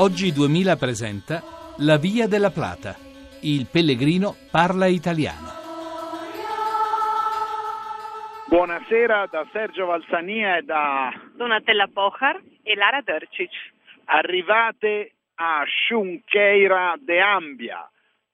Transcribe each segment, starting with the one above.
Oggi 2000 presenta La Via della Plata. Il pellegrino parla italiano. Buonasera da Sergio Valsania e da Donatella Pochar e Lara Dercic. Arrivate a Schuncheira de Ambia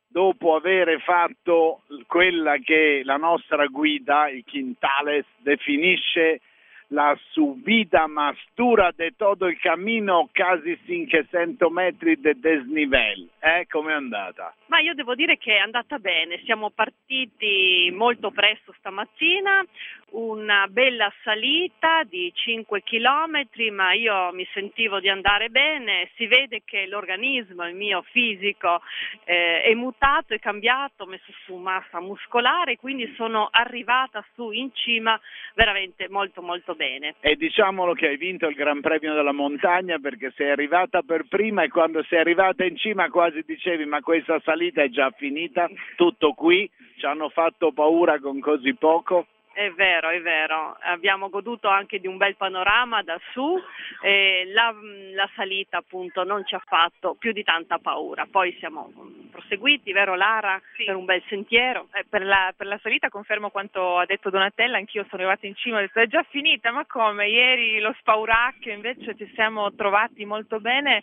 dopo aver fatto quella che la nostra guida, il Quintales, definisce la subida más dura de todo il cammino, quasi 500 metri de desnivel. Eh, com'è andata? Ma io devo dire che è andata bene, siamo partiti molto presto stamattina, una bella salita di 5 km, ma io mi sentivo di andare bene, si vede che l'organismo, il mio fisico eh, è mutato, è cambiato, ho messo su massa muscolare, quindi sono arrivata su in cima veramente molto molto bene. E diciamolo che hai vinto il Gran Premio della Montagna perché sei arrivata per prima e quando sei arrivata in cima quasi dicevi ma questa salita è già finita, tutto qui, ci hanno fatto paura con così poco. È vero, è vero, abbiamo goduto anche di un bel panorama da su e la, la, salita appunto non ci ha fatto più di tanta paura, poi siamo proseguiti, vero Lara, sì. per un bel sentiero. Eh, per, la, per, la, salita confermo quanto ha detto Donatella, anch'io sono arrivata in cima e ho detto è già finita, ma come? Ieri lo Spauracchio invece ci siamo trovati molto bene,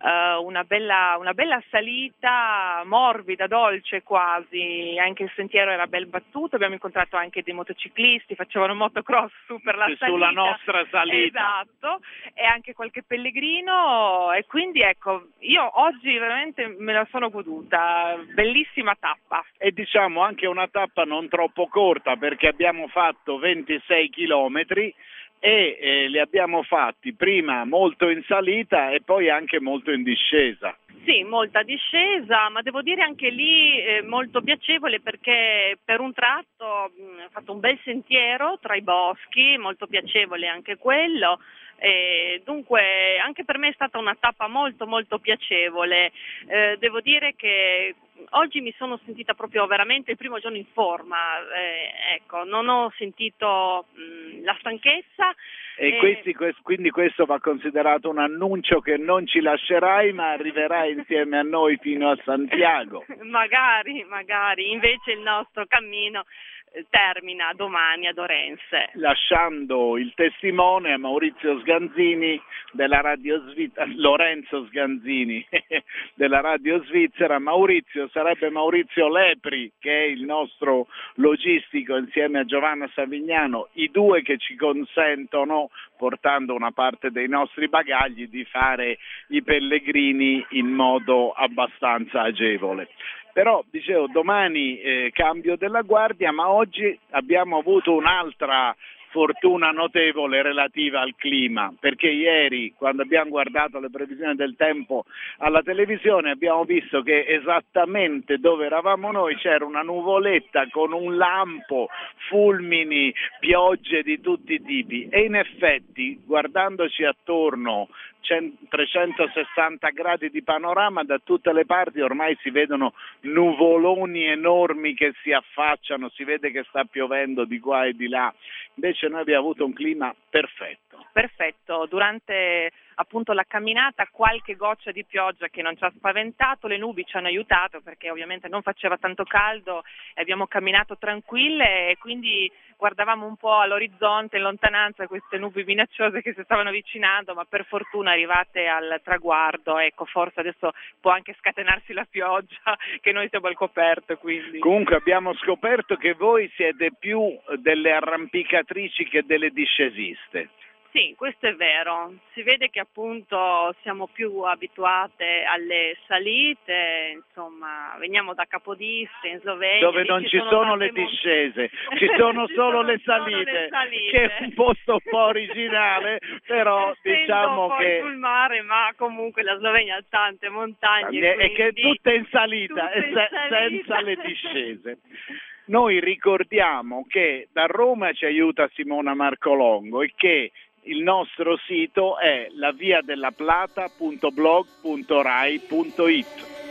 uh, una, bella, una bella salita morbida, dolce quasi, anche il sentiero era ben battuto, abbiamo incontrato anche dei motociclisti ciclisti, facevano motocross su per la salita. Sulla nostra salita. Esatto, e anche qualche pellegrino e quindi ecco, io oggi veramente me la sono goduta, bellissima tappa. E diciamo anche una tappa non troppo corta perché abbiamo fatto 26 chilometri e eh, li abbiamo fatti prima molto in salita e poi anche molto in discesa. Sì, molta discesa, ma devo dire anche lì eh, molto piacevole perché per un tratto mh, ho fatto un bel sentiero tra i boschi, molto piacevole anche quello. E dunque anche per me è stata una tappa molto molto piacevole. Eh, devo dire che oggi mi sono sentita proprio veramente il primo giorno in forma, eh, ecco, non ho sentito mh, la stanchezza. E questi, quindi questo va considerato un annuncio che non ci lascerai ma arriverai insieme a noi fino a Santiago. magari, magari, invece il nostro cammino termina domani ad Orense. Lasciando il testimone a Maurizio Sganzini della Radio Svizzera, Lorenzo Sganzini della Radio Svizzera. Maurizio sarebbe Maurizio Lepri che è il nostro logistico insieme a Giovanna Savignano, i due che ci consentono, portando una parte dei nostri bagagli, di fare i pellegrini in modo abbastanza agevole. Però dicevo domani eh, cambio della guardia, ma oggi abbiamo avuto un'altra fortuna notevole relativa al clima, perché ieri quando abbiamo guardato le previsioni del tempo alla televisione abbiamo visto che esattamente dove eravamo noi c'era una nuvoletta con un lampo, fulmini, piogge di tutti i tipi. E in effetti guardandoci attorno 360 gradi di panorama da tutte le parti, ormai si vedono nuvoloni enormi che si affacciano, si vede che sta piovendo di qua e di là, invece noi abbiamo avuto un clima perfetto. Perfetto, durante appunto la camminata qualche goccia di pioggia che non ci ha spaventato, le nubi ci hanno aiutato perché ovviamente non faceva tanto caldo e abbiamo camminato tranquille e quindi guardavamo un po' all'orizzonte in lontananza queste nubi minacciose che si stavano avvicinando, ma per fortuna arrivate al traguardo, ecco, forse adesso può anche scatenarsi la pioggia, che noi siamo al coperto. Quindi. Comunque abbiamo scoperto che voi siete più delle arrampicatrici che delle discesiste. Sì, questo è vero. Si vede che appunto siamo più abituate alle salite, insomma, veniamo da Capodiste in Slovenia. Dove non ci sono, sono le discese, ci sono ci solo sono le, salite, le, salite, che è un posto un po' originale, però diciamo che... sul mare, ma comunque la Slovenia ha tante montagne. E che è tutta in salita, e se, salita. senza le discese. Noi ricordiamo che da Roma ci aiuta Simona Marcolongo e che il nostro sito è laviadelaplata.blog.rai.it.